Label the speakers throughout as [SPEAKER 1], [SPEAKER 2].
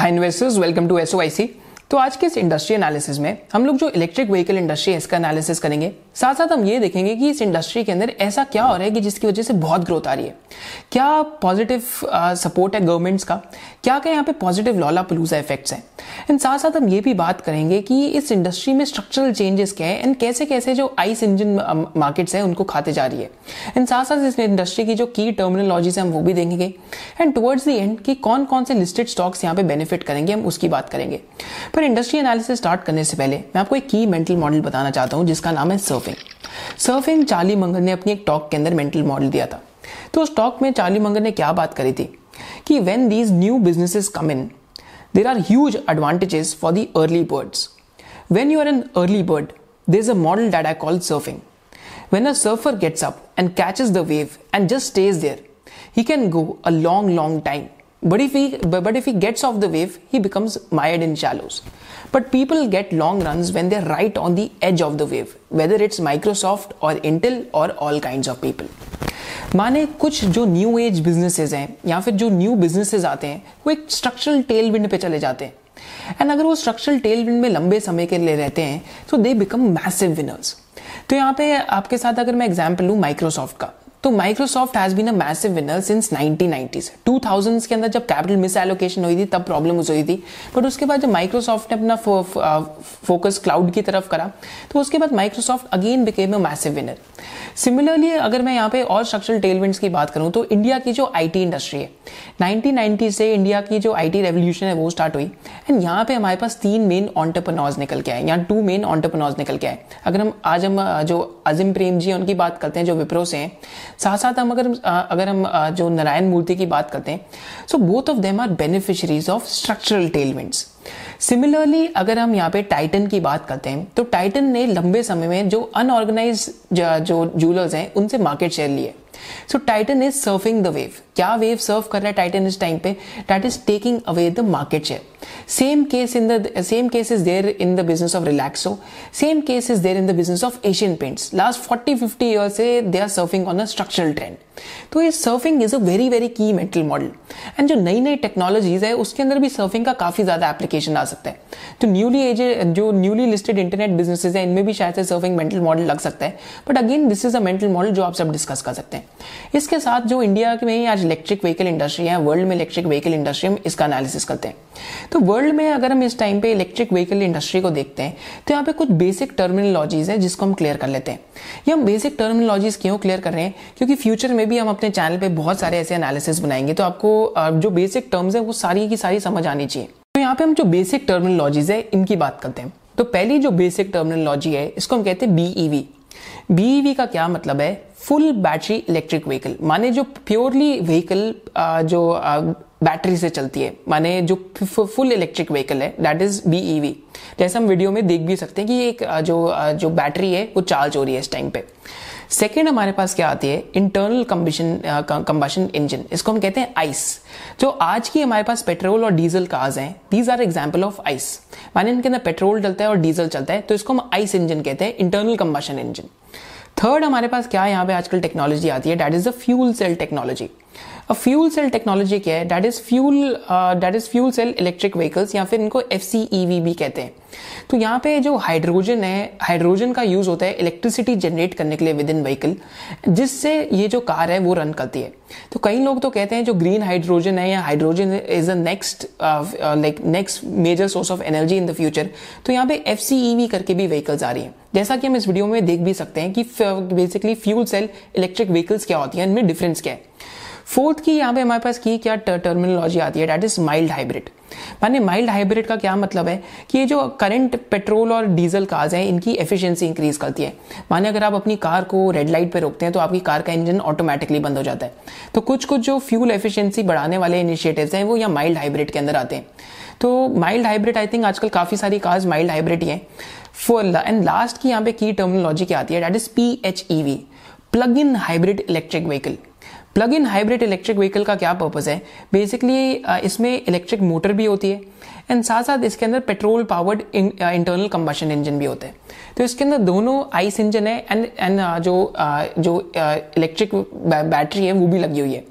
[SPEAKER 1] High investors welcome to एस तो आज के इस इंडस्ट्री एनालिसिस में हम लोग जो इलेक्ट्रिक व्हीकल इंडस्ट्री है, इसका एनालिसिस करेंगे। साथ साथ हम ये देखेंगे कि इस इंडस्ट्री के अंदर ऐसा क्या हो रहा है कि जिसकी वजह से बहुत ग्रोथ आ रही है। क्या पॉजिटिव सपोर्ट है गवर्नमेंट्स का? क्या क्या यहाँ पे पॉजिटिव लॉला पलूजा इफेक्ट्स हैं? एंड साथ साथ हम ये भी बात करेंगे कि इस इंडस्ट्री में स्ट्रक्चरल चेंजेस क्या है? एंड कैसे कैसे जो आइस इंजन मार्केट्स हैं, उनको खाते जा रही है। एंड साथ साथ इस इंडस्ट्री की जो की टर्मिनोलॉजीज हैं, हम वो भी देखेंगे। एंड टुवर्ड्स द एंड कि कौन कौन से लिस्टेड स्टॉक्स यहाँ पे बेनिफिट करेंगे, हम उसकी बात करेंगे। पर इंडस्ट्री एनालिसिस स्टार्ट करने से पहले, मैं आपको एक की मेंटल मॉडल बताना चाहता हूँ, जिसका नाम है सर्फिंग सर्फिंग चार्ली मंगल ने अपनी एक टॉक के अंदर मेंटल मॉडल दिया था। तो उस टॉक में चार्ली मंगल ने क्या बात करी थी? कि when these new businesses come in there are huge advantages for the early birds when you are an early bird there is a model that I call surfing when a surfer gets up and catches the wave and just stays there, he can go a long long time. But if he but if he gets off the wave he becomes mired in shallows but people get long runs when they're right on the edge of the wave whether it's microsoft or intel or all kinds of people माने कुछ जो new age businesses हैं या फिर जो new businesses आते हैं वो एक स्ट्रक्चरल टेल विंड पे चले जाते हैं एंड अगर वो स्ट्रक्चरल टेल विंड में लंबे समय के लिए रहते हैं तो दे बिकम मैसिव विनर्स तो यहाँ पे आपके साथ अगर मैं एग्ज़ाम्पल लूँ माइक्रोसॉफ्ट का तो Microsoft has been a massive winner since 1990s 2000s के अंदर जब कैपिटल मिस एलोकेशन हुई थी, तब प्रॉब्लम हुई थी। बट उसके बाद जब माइक्रोसॉफ्ट ने अपना फोकस क्लाउड की तरफ़ करा तो उसके बाद Microsoft again became a massive winner similarly अगर मैं यहाँ पे और स्ट्रक्चरल टेलमेंट्स की बात करूँ तो इंडिया की जो आईटी इंडस्ट्री है 1990 से इंडिया की जो आईटी रेवोल्यूशन है, वो स्टार्ट हुई। एंड यहाँ पे हमारे पास तीन मेन ऑन्टरप्रनॉर्स निकल के आए यहाँ टू मेन ऑन्टरप्रनॉर्स निकल के आए। अगर हम आज हम जो अजिम प्रेम जी उनकी बात करते हैं, जो विप्रो से हैं साथ साथ हम अगर अगर हम जो नारायण मूर्ति की बात करते हैं so both of them are beneficiaries of structural tailwinds similarly अगर हम यहाँ पे टाइटन की बात करते हैं तो टाइटन ने लंबे समय में जो अनऑर्गेनाइज जो जूलर्स हैं, उनसे मार्केट शेयर लिए। So Titan is surfing the wave क्या वेव सर्व कर रहा है टाइटन इस टाइम पे? That is taking away the market share same case in the same case is there in the business of Relaxo same case is there in the business of Asian Paints last forty fifty year से they are surfing on a structural trend तो ये surfing is a very very key mental model and जो नई नई technologies है, उसके अंदर भी सर्फिंग का काफ़ी ज़्यादा एप्लीकेशन आ सकता है। तो न्यूली एज जो न्यूली लिस्टेड इंटरनेट बिजनेसेस है, इनमें भी शायद से सर्फिंग मेंटल मॉडल लग सकता है। But again this is a mental model जो आप सब डिस्कस कर सकते हैं। इसके साथ जो इंडिया में आज इलेक्ट्रिक व्हीकल इंडस्ट्री है वर्ल्ड में इलेक्ट्रिक व्हीकल इंडस्ट्री हम इसका एनालिसिस करते हैं। तो वर्ल्ड में अगर हम इस टाइम पे इलेक्ट्रिक व्हीकल इंडस्ट्री को देखते हैं तो यहाँ पे कुछ बेसिक टर्मिनोलॉजीज है जिसको हम क्लियर कर लेते हैं। ये हम बेसिक टर्मिनोलॉजीज क्यों क्लियर कर रहे हैं? क्योंकि फ्यूचर में भी हम अपने चैनल पे बहुत सारे ऐसे एनालिसिस बनाएँगे तो आपको जो बेसिक टर्म्स है, वो सारी की सारी समझ आनी चाहिए। तो यहाँ पे हम जो बेसिक टर्मिनोलॉजीज है, इनकी बात करते हैं। तो पहली जो बेसिक टर्मिनोलॉजी है, इसको हम कहते हैं बीईवी बीईवी का क्या मतलब है? फुल बैटरी इलेक्ट्रिक व्हीकल माने जो प्योरली व्हीकल जो बैटरी से चलती है। माने जो फुल इलेक्ट्रिक व्हीकल है दैट इज़ बीईवी जैसे हम वीडियो में देख भी सकते हैं कि एक जो जो बैटरी है, वो चार्ज हो रही है इस टाइम पे। सेकेंड हमारे पास क्या आती है? इंटरनल कंबिशन कंबशन इंजन इसको हम कहते हैं आइस जो आज की हमारे पास पेट्रोल और डीजल कार्स हैं these are example of ICE माने इनके अंदर पेट्रोल डलता है और डीजल चलता है तो इसको हम आइस इंजन कहते हैं इंटरनल कंबशन इंजन थर्ड हमारे पास क्या यहाँ पे आजकल टेक्नोलॉजी आती है? That is the fuel cell technology अब फ्यूल सेल टेक्नोलॉजी क्या है? That is fuel that is fuel cell electric vehicles या फिर इनको एफ़ भी कहते हैं। तो यहाँ पे जो हाइड्रोजन है हाइड्रोजन का यूज़ होता है इलेक्ट्रिसिटी जनरेट करने के लिए विद इन व्हीकल जिससे ये जो कार है वो रन करती है। तो कई लोग तो कहते हैं जो ग्रीन हाइड्रोजन है या hydrogen is a next like next major source of energy in the future तो यहाँ पे एफ़ करके भी व्हीकल्स आ रही है। जैसा कि हम इस वीडियो में देख भी सकते हैं कि basically fuel cell electric vehicles क्या होती है, इनमें डिफरेंस क्या है। फोर्थ की यहाँ पे हमारे पास की क्या टर्मिनोलॉजी आती है? डेट इज़ माइल्ड हाइब्रिड माने माइल्ड हाइब्रिड का क्या मतलब है? कि ये जो करंट पेट्रोल और डीजल कार्स हैं, इनकी एफिशिएंसी इंक्रीज करती है। माने अगर आप अपनी कार को रेड लाइट पे रोकते हैं तो आपकी कार का इंजन ऑटोमेटिकली बंद हो जाता है। तो कुछ कुछ जो फ्यूल एफिशिएंसी बढ़ाने वाले इनिशिएटिव्स हैं, वो यहाँ माइल्ड हाइब्रिड के अंदर आते हैं। तो माइल्ड हाइब्रिड आई थिंक आजकल काफ़ी सारी कार्स माइल्ड हाइब्रिड ही है। एंड लास्ट की यहाँ पे की टर्मिनोलॉजी क्या आती है? That is P H E V plug in hybrid electric vehicle plug in hybrid electric vehicle का क्या पर्पज है? बेसिकली इसमें इलेक्ट्रिक मोटर भी होती है एंड साथ साथ इसके अंदर petrol powered internal combustion engine भी होते हैं। तो इसके अंदर दोनों आइस इंजन है एंड एंड जो uh, जो इलेक्ट्रिक बैटरी है वो भी लगी हुई है।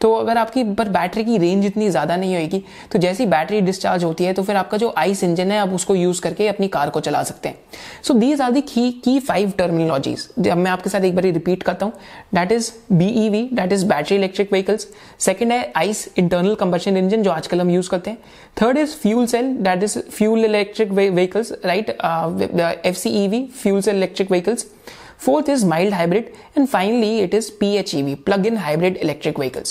[SPEAKER 1] तो अगर आपकी पर बैटरी की रेंज इतनी ज़्यादा नहीं होगी तो जैसी बैटरी डिस्चार्ज होती है तो फिर आपका जो आइस इंजन है, आप उसको यूज़ करके अपनी कार को चला सकते हैं। So these are the key key five terminologies अब मैं आपके साथ एक बार रिपीट करता हूँ that is BEV that is battery electric vehicles second है आइस इंटरनल कंबशन इंजन जो आजकल हम यूज़ करते हैं। Third is fuel cell that is fuel electric vehicles right F C E V fuel cell electric vehicles Fourth is mild hybrid and finally, it is PHEV plug-in hybrid electric vehicles.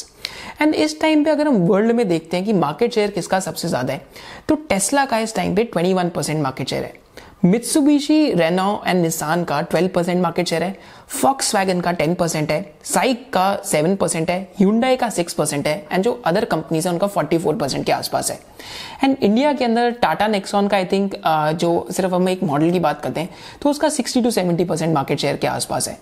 [SPEAKER 1] And इस time पे अगर हम world में देखते हैं कि market share किसका सबसे ज़्यादा है तो टेस्ला का इस टाइम पे 21 परसेंट मार्केट शेयर है। मित्सुबिशी रेनो एंड निसान का 12 परसेंट मार्केट शेयर है. फॉक्स वैगन का 10 परसेंट है. साइक का 7 परसेंट है. ह्यूंडाई का 6 परसेंट है. एंड जो अदर कंपनीज़ है, उनका 44 परसेंट के आसपास है. एंड इंडिया के अंदर टाटा नेक्सॉन का आई थिंक जो सिर्फ़ हम एक मॉडल की बात करते हैं तो उसका 60 टू 70 परसेंट मार्केट शेयर के आसपास है.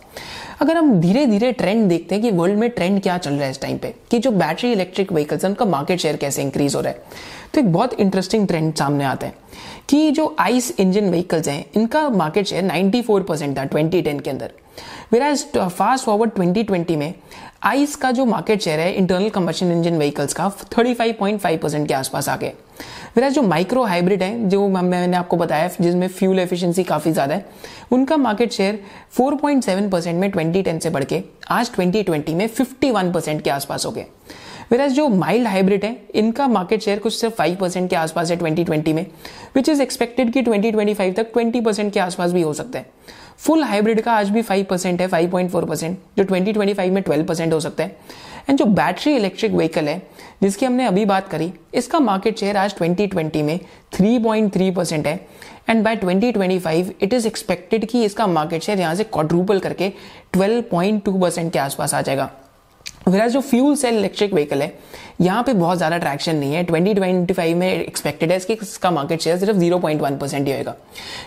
[SPEAKER 1] अगर हम धीरे धीरे ट्रेंड देखते हैं कि वर्ल्ड में ट्रेंड क्या चल रहा है इस टाइम पे, कि जो बैटरी इलेक्ट्रिक व्हीकल्स है, उनका मार्केट शेयर कैसे इंक्रीज हो रहा है तो एक बहुत इंटरेस्टिंग ट्रेंड सामने आता है. कि जो आइस इंजन व्हीकल्स हैं, इनका मार्केट शेयर 94 परसेंट था 2010 के अंदर। वेराज फास्ट फॉरवर्ड 2020 में आइस का जो मार्केट शेयर है इंटरनल कंबशन इंजन व्हीकल्स का 35.5 परसेंट के आसपास आ गए वेराज जो माइक्रो हाइब्रिड है, जो मैंने आपको बताया, जिसमें फ्यूल एफिशिएंसी काफ़ी ज़्यादा है, उनका मार्केट शेयर 4.7 परसेंट में 2010 से बढ़ के, आज 2020 में 51 परसेंट के आसपास हो गए। वेराज जो माइल्ड हाइब्रिड है, इनका मार्केट शेयर कुछ सिर्फ़ फाइव परसेंट के आसपास है 2020 में विच इज़ एक्सपेक्टेड कि 2025 तक 20 परसेंट के आसपास भी हो सकता है। फुल हाइब्रिड का आज भी फाइव परसेंट है 5.4 परसेंट जो 2025 में 12 परसेंट हो सकता है। एंड जो बैटरी इलेक्ट्रिक व्हीकल है, जिसकी हमने अभी बात करी, इसका मार्केट शेयर आज 2020 में 3.3 परसेंट है। And by 2025 it is expected कि इसका मार्केट शेयर यहाँ से क्वाड्रूपल करके 12.2 परसेंट के आसपास आ जाएगा। वेराज जो फ्यूल सेल इलेक्ट्रिक व्हीकल है यहाँ पे बहुत ज़्यादा ट्रैक्शन नहीं है। 2025 में एक्सपेक्टेड है इसकी, इसका मार्केट शेयर सिर्फ़ 0.1 परसेंट ही होगा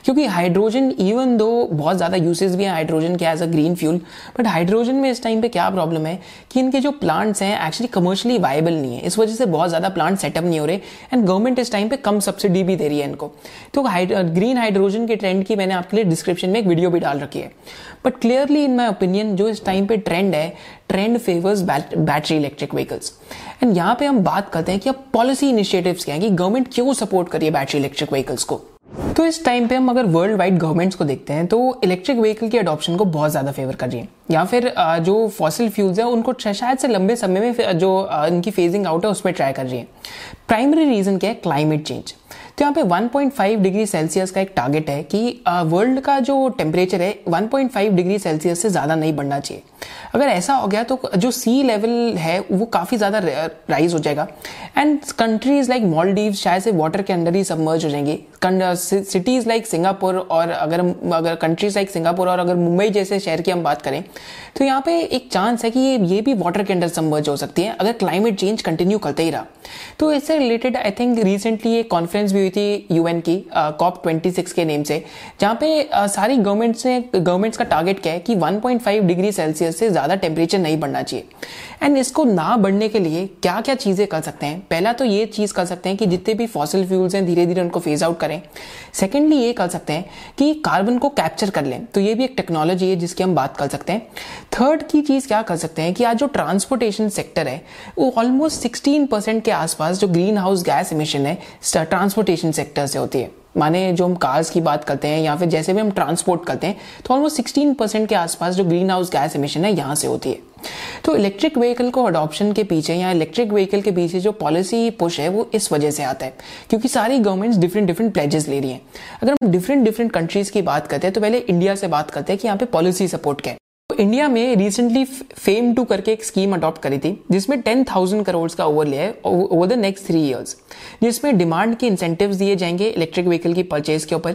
[SPEAKER 1] क्योंकि हाइड्रोजन इवन दो बहुत ज़्यादा यूसेज भी हैं हाइड्रोजन के as a green fuel but hydrogen में इस टाइम पे क्या प्रॉब्लम है कि इनके जो प्लांट्स हैं एक्चुअली कमर्शियली वायबल नहीं है। इस वजह से बहुत ज़्यादा प्लांट सेटअप नहीं हो रहे एंड गवर्नमेंट इस टाइम पे कम सब्सिडी भी दे रही है इनको। तो ग्रीन हाइड्रोजन के ट्रेंड की मैंने आपके लिए डिस्क्रिप्शन में एक वीडियो भी डाल रखी है। But clearly in my opinion जो इस टाइम पे ट्रेंड है trend favours battery electric vehicles and यहाँ पे हम बात करते हैं कि अब पॉलिसी इनिशिएटिव्स क्या है, कि गवर्नमेंट क्यों सपोर्ट करिए बैटरी इलेक्ट्रिक व्हीकल्स को? तो इस टाइम पे हम अगर वर्ल्ड वाइड गवर्नमेंट्स को देखते हैं तो इलेक्ट्रिक व्हीकल की अडॉप्शन को बहुत ज़्यादा फेवर कर रही है। या फिर जो फॉसिल फ्यूल्स है, उनको शायद से लंबे समय में जो इनकी फेजिंग आउट है, उसमें ट्राई कर रही है। प्राइमरी रीजन क्या है? क्लाइमेट चेंज तो यहाँ पे 1.5 डिग्री सेल्सियस का एक टारगेट है कि वर्ल्ड का जो टेम्परेचर है 1.5 डिग्री सेल्सियस से ज़्यादा नहीं बढ़ना चाहिए। अगर ऐसा हो गया तो जो सी लेवल है, वो काफ़ी ज़्यादा राइज हो जाएगा। एंड कंट्रीज़ लाइक मॉलडीव शायद से वाटर के अंदर ही सबमर्ज हो जाएँगी। सिटीज़ लाइक सिंगापुर और अगर अगर कंट्रीज़ लाइक सिंगापुर और अगर मुंबई जैसे शहर की हम बात करें तो यहाँ पे एक चांस है कि ये ये भी वाटर के अंदर सबमर्ज हो सकती है। अगर क्लाइमेट चेंज कंटिन्यू करते ही रहा। तो इससे रिलेटेड आई थिंक रिसेंटली एक कॉन्फ्रेंस भी हुई थी यूएन की कॉप ट्वेंटी सिक्स के नेम से जहाँ पे uh, सारी गवर्नमेंट्स ने गवर्नमेंट्स का टारगेट क्या है कि 1.5 डिग्री सेल्सियस से ज़्यादा टेम्परेचर नहीं बढ़ना चाहिए। एंड इसको ना बढ़ने के लिए क्या क्या चीज़ें कर सकते हैं? पहला तो ये चीज़ कर सकते हैं कि जितने भी फॉसिल फ्यूल्स हैं धीरे धीरे उनको फ़ेज़ आउट करें। सेकेंडली ये कर सकते हैं कि कार्बन को कैप्चर कर लें। तो ये भी एक टेक्नोलॉजी है जिसकी हम बात कर सकते हैं। थर्ड की चीज़ क्या कर सकते हैं कि आज जो ट्रांसपोर्टेशन सेक्टर है, वो ऑलमोस्ट सिक्सटीन परसेंट के आसपास जो ग्रीन हाउस गैस इमिशन है ट्रांसपोर्टेशन सेक्टर से होती है। माने जो हम कार्स की बात करते हैं या फिर जैसे भी हम ट्रांसपोर्ट करते हैं तो ऑलमोस्ट सिक्सटीन परसेंट के आसपास जो ग्रीन हाउस गैस एमिशन है यहाँ से होती है। तो इलेक्ट्रिक व्हीकल को अडॉप्शन के पीछे या इलेक्ट्रिक व्हीकल के पीछे जो पॉलिसी पुश है, वो इस वजह से आता है, क्योंकि सारी गवर्नमेंट्स डिफरेंट डिफरेंट प्लेजेस ले रही हैं। अगर हम डिफरेंट डिफरेंट कंट्रीज़ की बात करते हैं तो पहले इंडिया से बात करते हैं कि यहाँ पे पॉलिसी सपोर्ट क्या है। इंडिया में रिसेंटली फेम टू करके एक स्कीम अडॉप्ट करी थी, जिसमें टेन थाउज़ेंड करोड़ का ओवर लिया है over the next three years जिसमें डिमांड के इंसेंटिव्स दिए जाएँगे इलेक्ट्रिक व्हीकल की परचेज के ऊपर।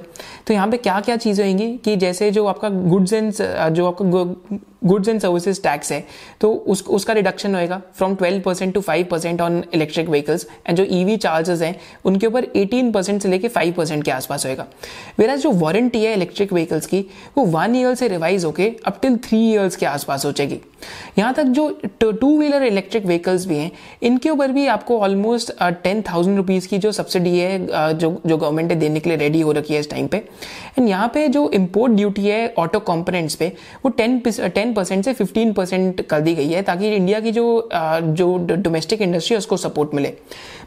[SPEAKER 1] तो यहाँ पे क्या क्या चीज़ें होंगी कि जैसे जो आपका गुड्स एंड जो आपका गुड्स एंड सर्विसेज़ टैक्स है तो उस, उसका रिडक्शन होएगा from 12 percent to 5 percent on electric vehicles and जो ईवी e चार्जेस हैं, उनके ऊपर 18 परसेंट से लेके 5 परसेंट के आसपास होएगा। वेरा जो वारंटी है इलेक्ट्रिक व्हीकल्स की, वो वन ईयर से रिवाइज होके अप टिल थ्री ईयर्स के आसपास जाएगी। यहाँ तक जो टू व्हीलर इलेक्ट्रिक व्हीकल्स भी हैं इनके ऊपर भी आपको ऑलमोस्ट टेन थाउज़ेंड रुपीज़ की जो सब्सिडी है uh, जो जो गवर्नमेंट देने के लिए रेडी हो रखी है इस टाइम पे एंड यहाँ पे जो इम्पोर्ट ड्यूटी है ऑटो कंपोनेंट्स पे, वो टेन टेन परसेंट से फिफ्टीन परसेंट कर दी गई है ताकि इंडिया की जो जो डोमेस्टिक इंडस्ट्री है उसको सपोर्ट मिले।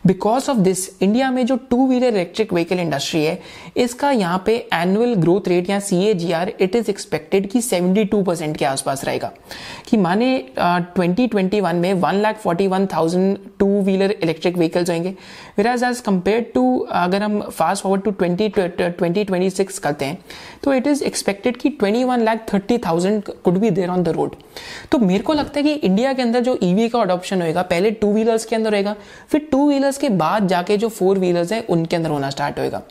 [SPEAKER 1] बिकॉज़ ऑफ़ दिस इंडिया में जो two wheeler electric vehicle industry है, इसका यहाँ पे एनुअल ग्रोथ रेट या C A G R it is expected कि 72 परसेंट के आसपास रहेगा। कि माने ट्वेंटी ट्वेंटी वन में one lakh forty one thousand two wheeler electric vehicles होंगे। विराज एज कंपेयर टू अगर हम fast forward to twenty twenty twenty six करते हैं। तो इट इज़ एक्सपेक्टेड कि twenty one lakh thirty thousand could be there on the road तो मेरे को लगता है कि इंडिया के अंदर जो ईवी e का अडॉप्शन होएगा पहले टू व्हीलर्स के अंदर होएगा फिर टू व्हीलर्स के बाद जाके जो फोर व्हीलर्स है उनके अंदर होना स्टार्ट होएगा।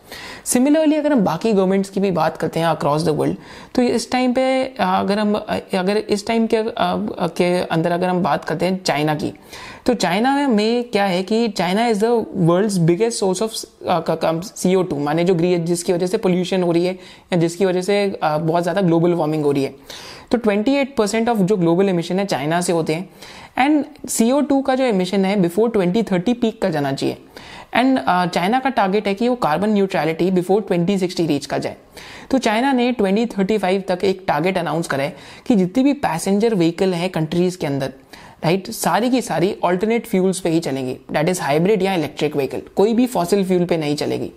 [SPEAKER 1] सिमिलरली अगर हम बाकी गवर्नमेंट्स की भी बात करते हैं अक्रॉस द वर्ल्ड तो इस टाइम पे अगर हम अगर इस टाइम के, के अंदर अगर हम बात करते हैं चाइना की तो चाइना में क्या है कि China is the world biggest source of C O two माने जो ग्री जिसकी वजह से पोल्यूशन हो रही है या जिसकी वजह से बहुत ज़्यादा ग्लोबल वार्मिंग हो रही है। तो 28 परसेंट ऑफ़ जो ग्लोबल एमिशन है चाइना से होते हैं। एंड सी ओ टू का जो एमिशन है बिफोर 2030 पीक का जाना चाहिए। एंड चाइना uh, का टारगेट है कि वो कार्बन न्यूट्रलिटी बिफोर 2060 रीच कर जाए। तो चाइना ने 2035 तक एक टारगेट अनाउंस करा है कि जितनी भी पैसेंजर व्हीकल है कंट्रीज़ के अंदर राइट? सारी की सारी ऑल्टरनेट फ्यूल्स पे ही चलेंगी। डेट इज़ हाइब्रिड या इलेक्ट्रिक व्हीकल कोई भी फॉसिल फ्यूल पे नहीं चलेगी।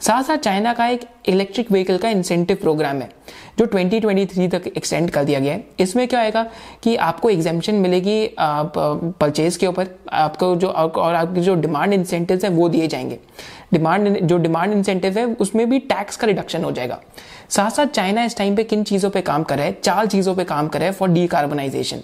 [SPEAKER 1] साथ साथ चाइना का एक इलेक्ट्रिक व्हीकल का इंसेंटिव प्रोग्राम है, जो 2023 तक एक्सटेंड कर दिया गया है। इसमें क्या आएगा कि आपको एग्जामेशन मिलेगी परचेज के ऊपर। आपको जो, और आपके जो डिमांड इंसेंटिव है, वो दिए जाएँगे। डिमांड जो डिमांड इंसेंटिव है, उसमें भी टैक्स का रिडक्शन हो जाएगा। साथ साथ चाइना इस टाइम पे किन चीज़ों पे काम कर रहा है? चार चीज़ों पे काम कर रहा है फॉर डीकार्बनाइजेशन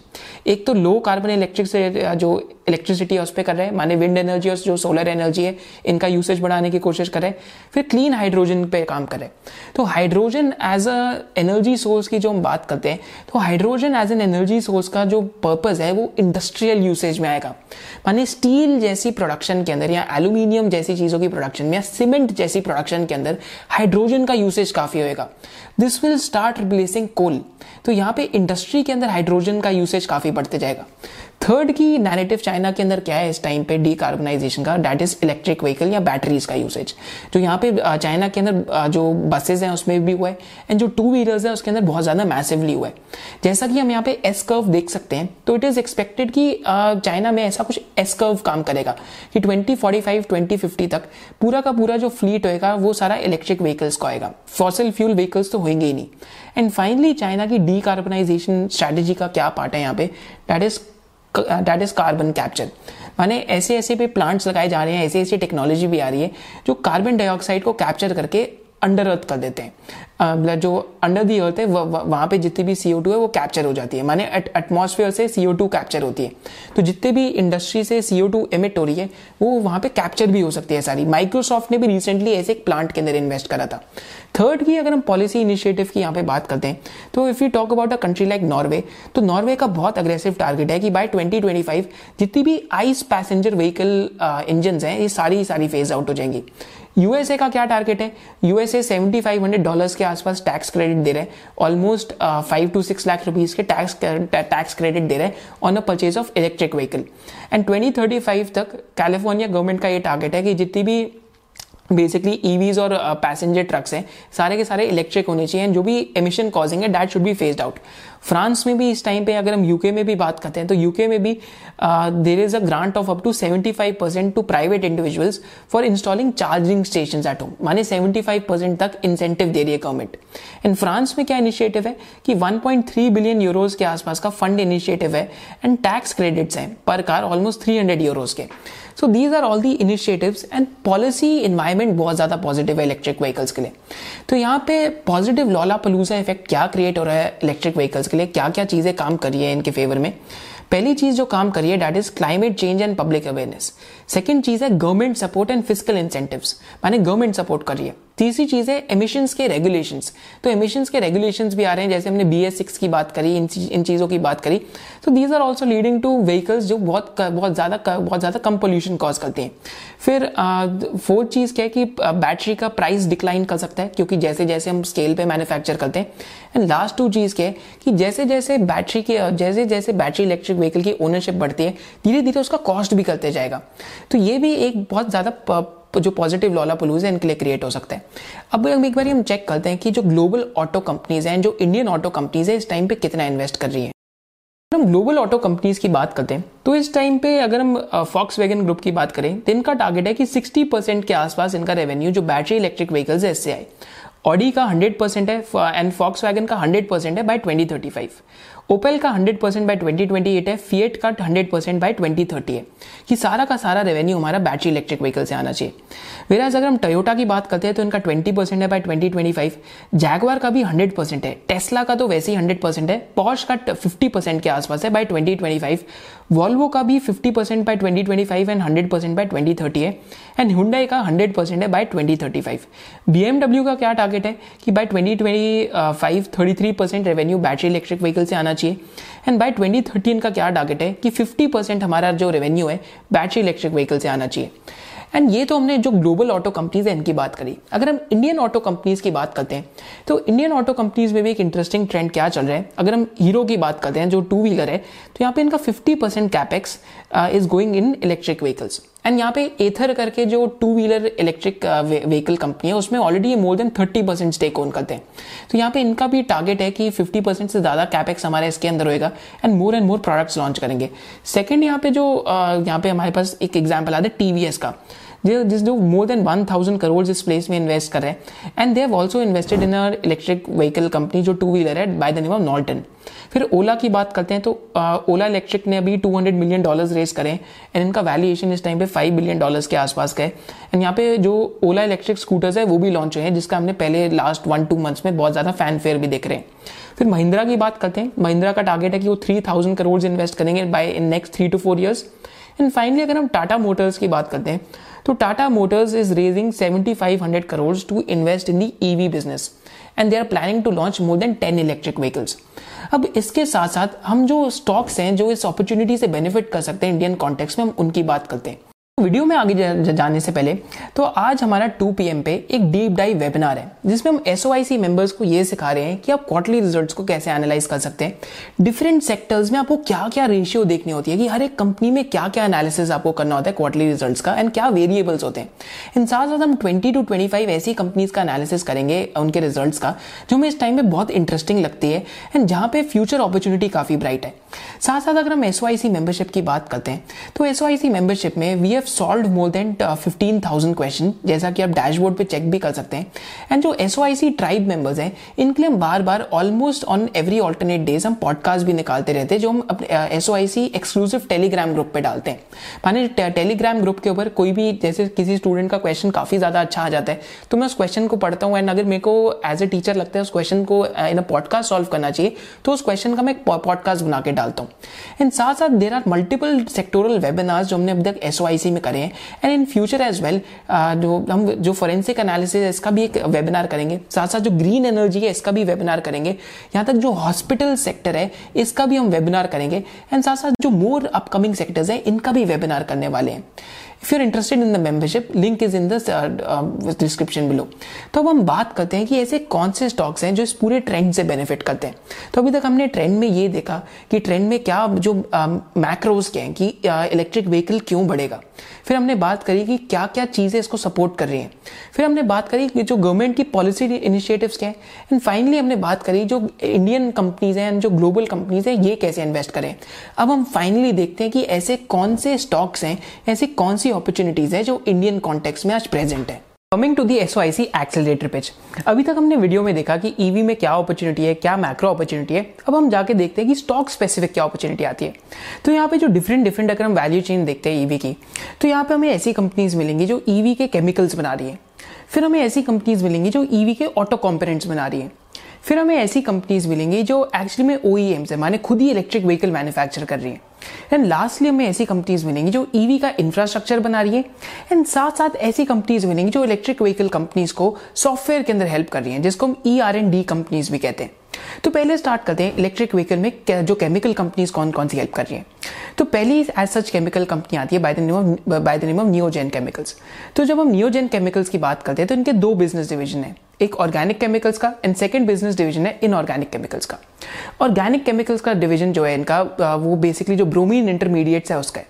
[SPEAKER 1] एक तो लो कार्बन इलेक्ट्रिक से, जो इलेक्ट्रिसिटी है उस पर कर रहे हैं, माने विंड एनर्जी और जो सोलर एनर्जी है, इनका यूसेज बढ़ाने की कोशिश कर फिर क्लीन हाइड्रोजन पे काम कर तो hydrogen as a energy source की जो हम बात करते हैं तो hydrogen as an energy source का जो पर्पज है, वो इंडस्ट्रियल यूसेज में आएगा। माने स्टील जैसी प्रोडक्शन के अंदर या एल्यूमिनियम जैसी चीज़ों की प्रोडक्शन में या सीमेंट जैसी प्रोडक्शन के अंदर हाइड्रोजन का यूसेज काफ़ी होएगा। This will start replacing coal तो यहाँ पे इंडस्ट्री के अंदर हाइड्रोजन का यूसेज काफ़ी बढ़ते जाएगा। थर्ड की नैरेटिव चाइना के अंदर क्या है इस टाइम पे डीकार्बनाइजेशन का? डेट इज़ इलेक्ट्रिक व्हीकल या बैटरीज का यूसेज जो यहाँ पे चाइना के अंदर जो बसेज हैं उसमें भी हुआ है एंड जो टू व्हीलर्स है उसके अंदर बहुत ज़्यादा मैसिवली हुआ है। जैसा कि हम यहाँ पे एस कर्व देख सकते हैं तो इट इज़ एक्सपेक्टेड कि चाइना में ऐसा कुछ एस कर्व काम करेगा कि twenty forty five twenty fifty तक पूरा का पूरा जो फ्लीट होएगा, वो सारा इलेक्ट्रिक व्हीकल्स का आएगा फॉसिल फ्यूल व्हीकल्स तो होंगे ही नहीं। एंड फाइनली चाइना की डीकार्बनाइजेशन स्ट्रैटेजी का क्या पार्ट है यहाँ पे? That is that is carbon capture माने ऐसे ऐसे भी प्लांट्स लगाए जा रहे हैं ऐसी ऐसी टेक्नोलॉजी भी आ रही है, जो कार्बन डाइऑक्साइड को कैप्चर करके अंडर अर्थ कर देते हैं। जो अंडर दी अर्थ है वहाँ पे जितनी भी सी है, वो कैप्चर हो जाती है। माने एटमॉस्फेयर से सी कैप्चर होती है। तो जितने भी इंडस्ट्री से सी एमिट हो रही है, वो वहाँ पे कैप्चर भी हो सकती है सारी। माइक्रोसॉफ्ट ने भी रिसेंटली ऐसे एक प्लांट के अंदर इन्वेस्ट करा था। थर्ड की अगर हम पॉलिसी इनिशिएटिव की यहाँ पे बात करते हैं तो if you talk about a country like Norway तो नॉर्वे का बहुत अग्रेसिव टारगेट है कि बाय 2025 जितनी भी आइस पैसेंजर व्हीकल इंजन हैं, ये सारी सारी फ़ेज़ आउट हो जाएँगी। यूएसए का क्या टारगेट है? USA seventy five hundred dollar के आसपास टैक्स क्रेडिट दे रहे हैं। Almost five to six lakh rupees के टैक्स टैक्स क्रेडिट दे रहे हैं on a purchase of electric vehicle and twenty thirty five तक कैलिफ़ोर्निया गवर्नमेंट का ये टारगेट है कि जितनी भी बेसिकली ईवीज और पैसेंजर uh, ट्रक्स हैं सारे के सारे इलेक्ट्रिक होने चाहिए जो भी एमिशन कॉजिंग है that should be phased out France में भी इस टाइम पे अगर हम यूके में भी बात करते हैं तो यूके में भी there is a grant of up to 75 percent to private individuals for installing charging station at home माने 75 परसेंट तक इंसेंटिव दे रही है गवर्नमेंट एंड फ्रांस में क्या इनिशिएटिव है कि 1.3 बिलियन यूरोज के आसपास का फंड इनिशिएटिव है एंड टैक्स क्रेडिट्स हैं पर कार ऑलमोस्ट 300 यूरोज के. So these are all the initiatives and policy environment बहुत ज़्यादा पॉजिटिव है इलेक्ट्रिक व्हीकल्स के लिए। तो यहाँ पे पॉजिटिव लॉला पलूजा इफ़ेक्ट क्या क्रिएट हो रहा है इलेक्ट्रिक व्हीकल्स के लिए? क्या क्या चीज़ें काम कर है इनके फेवर में? पहली चीज़ जो काम करिए that is climate change and public awareness second चीज़ है government support and physical incentives माने गवर्नमेंट सपोर्ट करिए तीसरी चीज़ है एमिशंस के रेगुलेशंस तो एमिशंस के रेगुलेशंस भी आ रहे हैं, जैसे हमने बी एस सिक्स की बात करी, इन इन चीज़ों की बात करी। तो these are also leading to vehicles जो बहुत बहुत ज़्यादा बहुत ज़्यादा कम पोल्यूशन कॉज करते हैं। फिर फोर्थ चीज़ क्या है कि बैटरी का प्राइस डिक्लाइन कर सकता है, क्योंकि जैसे जैसे हम स्केल पे मैन्युफैक्चर करते हैं। एंड लास्ट टू चीज़ क्या है कि जैसे जैसे बैटरी के जैसे जैसे बैटरी इलेक्ट्रिक व्हीकल की ओनरशिप बढ़ती है धीरे धीरे उसका कॉस्ट भी करते जाएगा। तो ये भी एक बहुत ज़्यादा जो पॉजिटिव लॉला पोलूज है, इनके लिए क्रिएट हो सकता है। अब एक बार हम चेक करते हैं कि जो ग्लोबल ऑटो कंपनीज़ हैं, जो इंडियन ऑटो कंपनीज़ है, इस टाइम पे कितना इन्वेस्ट कर रही है। हम ग्लोबल ऑटो कंपनीज़ की बात करते हैं तो इस टाइम पे अगर हम फॉक्स वैगन ग्रुप की बात करें तो इनका टारगेट है कि 60 परसेंट के आसपास इनका रेवेन्यू जो बैटरी इलेक्ट्रिक व्हीकल्स है, इससे आए। ऑडी का 100 परसेंट है एंड फॉक्स वैगन का 100 परसेंट है बाय 2035 ओपेल का 100 परसेंट बाय 2028 है फीएट का 100 परसेंट बाय 2030 है। कि सारा का सारा रेवेन्यू हमारा बैटरी इलेक्ट्रिक व्हीकल से आना चाहिए। वेराज अगर हम टोयोटा की बात करते हैं तो इनका 20 परसेंट है बाय 2025 जैगवार का भी 100 परसेंट है। टेस्ला का तो वैसे ही 100 परसेंट है। पॉश का 50 परसेंट के आसपास है बाय 2025 वॉल्वो का भी 50 percent by 2025 and 100 percent by 2030 है। एंड हुडाई का 100 परसेंट है बाय 2035 बीएमडब्ल्यू का क्या टारगेट है? कि by 2025 33 percent revenue battery electric vehicle से आना चाहिए। एंड बाय 2013 का क्या टारगेट है? कि 50 परसेंट हमारा जो रेवेन्यू है बैटरी इलेक्ट्रिक व्हीकल से आना चाहिए। एंड ये तो हमने जो ग्लोबल ऑटो कंपनीज़ है, इनकी बात करी। अगर हम इंडियन ऑटो कंपनीज़ की बात करते हैं तो इंडियन ऑटो कंपनीज़ में भी एक इंटरेस्टिंग ट्रेंड क्या चल रहा है? अगर हम हीरो की बात करते हैं, जो टू व्हीलर है तो यहाँ पे इनका 50 percent capex is going in electric vehicles and यहाँ पे एथर करके जो two wheeler electric vehicle company है उसमें already more than thirty percent stake own करते हैं। तो यहाँ पे इनका भी टारगेट है कि फिफ्टी परसेंट से ज़्यादा कैपेक्स हमारे इसके अंदर होएगा and more and more products launch करेंगे। सेकेंड यहाँ पे जो uh, यहाँ पे हमारे पास एक एग्ज़ाम्पल आता है टीवीएस का। जिस जो more than one thousand crore इस प्लेस में इन्वेस्ट कर रहे हैं। And they have also invested in uh electric vehicle company जो टू व्हीलर है बाय द नेम ऑफ़ नॉल्टन फिर ओला की बात करते हैं तो ओला इलेक्ट्रिक ने अभी 200 मिलियन डॉलर्स रेस करें एंड इनका वैल्यूएशन इस टाइम पे 5 बिलियन डॉलर्स के आसपास का है। एंड यहाँ पे जो ओला इलेक्ट्रिक स्कूटर्स है, वो भी लॉन्च हुए हैं, जिसका हमने पहले लास्ट वन टू मंथ्स में बहुत ज़्यादा फ़ैन फेयर भी देख रहे हैं। फिर महिंद्रा की बात करते हैं, महिंद्रा का टारगेट है कि वो थ्री थाउज़ेंड करोड़ इन्वेस्ट करेंगे by in next three to four years and finally अगर हम टाटा मोटर्स की बात करते हैं तो Tata Motors is raising 7500 crore to invest in the EV business and they are planning to launch more than ten electric vehicles अब इसके साथ साथ हम जो स्टॉक्स हैं, जो इस अपॉर्चुनिटी से बेनिफिट कर सकते हैं इंडियन कॉन्टेक्स में, हम उनकी बात करते हैं। वीडियो में आगे जाने से पहले तो आज हमारा 2 पीएम पे एक डीप डाइव वेबिनार है, जिसमें हम एसओआईसी मेंबर्स को ये सिखा रहे हैं कि आप क्वार्टरली रिजल्ट्स को कैसे एनालाइज कर सकते हैं। डिफरेंट सेक्टर्स में आपको क्या क्या रेशियो देखनी होती है कि हर एक कंपनी में क्या क्या एनालिसिस आपको करना होता है क्वार्टरली रिज़ल्ट का एंड क्या वेरिएबल्स होते हैं। इन साथ साथ हम ट्वेंटी टू ट्वेंटी ऐसी कंपनीज़ का एनालिसिस करेंगे, उनके रिज़ल्ट का, जो हमें इस टाइम में बहुत इंटरेस्टिंग लगती है एंड जहाँ पे फ्यूचर अपॉर्चुनिटी काफ़ी ब्राइट है। साथ साथ अगर हम एस मेंबरशिप की बात करते हैं तो एसवाईसी मेंबरशिप में we have solve more than fifteen thousand question जैसा कि आप डैशबोर्ड पे चेक भी कर सकते हैं। एंड जो एसवाईसी ट्राइब मेंबर्स हैं, इनके लिए हम बार बार almost on every alternate days हम पॉडकास्ट भी निकालते रहते हैं, जो हम अपने एस एक्सक्लूसिव टेलीग्राम ग्रुप पे डालते हैं। माने टेलीग्राम ग्रुप के ऊपर कोई भी, जैसे किसी स्टूडेंट का क्वेश्चन काफ़ी ज़्यादा अच्छा आ जाता है तो मैं उस क्वेश्चन को पढ़ता हूँ एंड अगर मेरे को एज ए टीचर लगता है उस क्वेश्चन को इन अ पॉडकास्ट सॉल्व करना चाहिए तो उस क्वेश्चन का मैं एक पॉडकास्ट बना के डालता हूँ। एंड साथ साथ there are multiple sectoral webinars जो हमने अब तक एस में करे हैं। And in future as well जो हम, जो फोरेंसिक एनालिसिस है, इसका भी एक वेबिनार करेंगे। साथ साथ जो ग्रीन एनर्जी है, इसका भी वेबिनार करेंगे। यहाँ तक जो हॉस्पिटल सेक्टर है, इसका भी हम वेबिनार करेंगे। एंड साथ साथ जो मोर अपकमिंग सेक्टर्स है, इनका भी वेबिनार करने वाले हैं। If in interested in the membership link is in the description below तो अब हम बात करते हैं कि ऐसे कौन से स्टॉक्स हैं जो इस पूरे ट्रेंड से बेनिफिट करते हैं। तो अभी तक हमने ट्रेंड में ये देखा कि ट्रेंड में क्या जो मैक्रोज uh, हैं कि इलेक्ट्रिक uh, व्हीकल क्यों बढ़ेगा। फिर हमने बात करी कि क्या क्या चीज़ें इसको सपोर्ट कर रही हैं। फिर हमने बात करी कि जो गवर्नमेंट की पॉलिसी इनिशिएटिव्स क्या है एंड फाइनली हमने बात करी जो इंडियन कंपनीज़ हैं जो ग्लोबल कंपनीज़ हैं, ये कैसे इन्वेस्ट करें। अब हम फाइनली देखते हैं कि ऐसे कौन से स्टॉक्स हैं, ऐसी कौन सी अपॉर्चुनिटीज़ हैं जो इंडियन कॉन्टेक्स में आज प्रेजेंट है। Coming to the S I C accelerator pitch अभी तक हमने वीडियो में देखा कि ईवी e में क्या अपॉर्चुनिटी है, क्या मैक्रो अपॉर्चुनिटी है। अब हम जाके देखते हैं कि स्टॉक स्पेसिफिक क्या अपॉर्चुनिटी आती है। तो यहाँ पे जो डिफरेंट डिफरेंट अगर हम वैल्यू चेन देखते हैं ईवी e की तो यहाँ पे हमें ऐसी कंपनीज़ मिलेंगी जो ईवी e के केमिकल्स बना रही है। फिर हमें ऐसी कंपनीज़ मिलेंगी जो ईवी के ऑटो कॉम्पोनेंट्स बना रही है। फिर हमें ऐसी कंपनीज़ मिलेंगी जो एक्चुअली में ओ है, माने खुद ही इलेक्ट्रिक व्हीकल मैन्युफैक्चर कर रही है। एंड लास्टली हमें ऐसी कंपनीज़ मिलेंगी जो ईवी का इंफ्रास्ट्रक्चर बना रही है। एंड साथ साथ ऐसी कंपनीज़ मिलेंगी जो इलेक्ट्रिक व्हीकल कंपनीज़ को सॉफ्टवेयर के अंदर हेल्प कर रही हैं, जिसको हम E R and D companies भी कहते हैं। तो पहले स्टार्ट करते हैं इलेक्ट्रिक व्हीकल में जो केमिकल कंपनीज़ कौन कौन सी हेल्प कर रही हैं। तो पहली एज सच केमिकल कंपनी आती है by the name of by the name of Neogen Chemicals तो जब हम नियोजेन केमिकल्स की बात करते हैं तो इनके दो बिज़नेस डिवीज़न है। एक ऑर्गेनिक केमिकल्स का एंड सेकेंड बिज़नेस डिवीज़न है इनऑर्गेनिक केमिकल्स का. ऑर्गेनिक केमिकल्स का डिवीज़न जो है इनका वो बेसिकली जो ब्रोमीन इंटरमीडिएट्स है उसका है।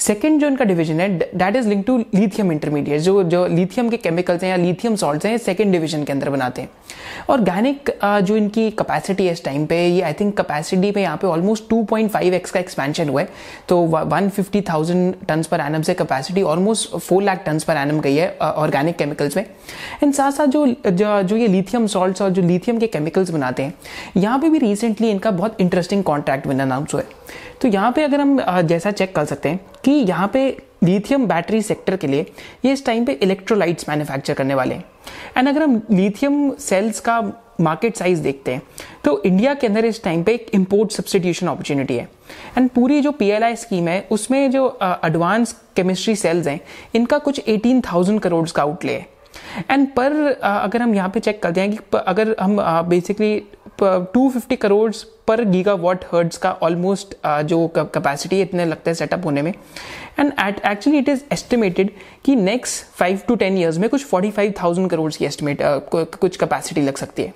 [SPEAKER 1] सेकेंड जो इनका डिवीज़न है that is link to lithium intermediate जो जो लिथियम के केमिकल्स हैं या लिथियम सॉल्ट्स हैं सेकेंड डिवीज़न के अंदर बनाते हैं। ऑर्गेनिक जो इनकी कैपेसिटी है इस टाइम पे ये आई थिंक कैपेसिटी पे यहाँ पे ऑलमोस्ट 2.5 एक्स का एक्सपेंशन हुआ है। तो 150,000 टन पर एनम से capacity almost four lakh ton पर एनम गई है ऑर्गेनिक केमिकल्स में। एंड साथ साथ जो जो, ये लिथियम सॉल्ट्स और जो लिथियम के केमिकल्स बनाते हैं यहाँ पे भी रिसेंटली इनका बहुत इंटरेस्टिंग कॉन्ट्रैक्ट विन अनाउंस हुआ है। तो यहाँ पे अगर हम जैसा चेक कर सकते हैं कि यहाँ पे लिथियम बैटरी सेक्टर के लिए ये इस टाइम पे इलेक्ट्रोलाइट्स मैन्युफैक्चर करने वाले हैं। एंड अगर हम लिथियम सेल्स का मार्केट साइज़ देखते हैं तो इंडिया के अंदर इस टाइम पे एक इम्पोर्ट सब्सटीट्यूशन अपॉर्चुनिटी है। एंड पूरी जो पीएलआई स्कीम है उसमें जो एडवांस केमिस्ट्री सेल्स हैं इनका कुछ 18,000 करोड़ का आउटले है। एंड पर अगर हम यहाँ पे चेक करते हैं कि अगर हम बेसिकली 250 करोड़ पर गीगा वॉट हर्ट्स का ऑलमोस्ट जो कैपेसिटी इतने लगते हैं सेटअप होने में। And at actually it is estimated कि next five to ten years में कुछ फोर्टी फाइव थाउज़ेंड करोड़ की एस्टिमेट कुछ कैपेसिटी लग सकती है।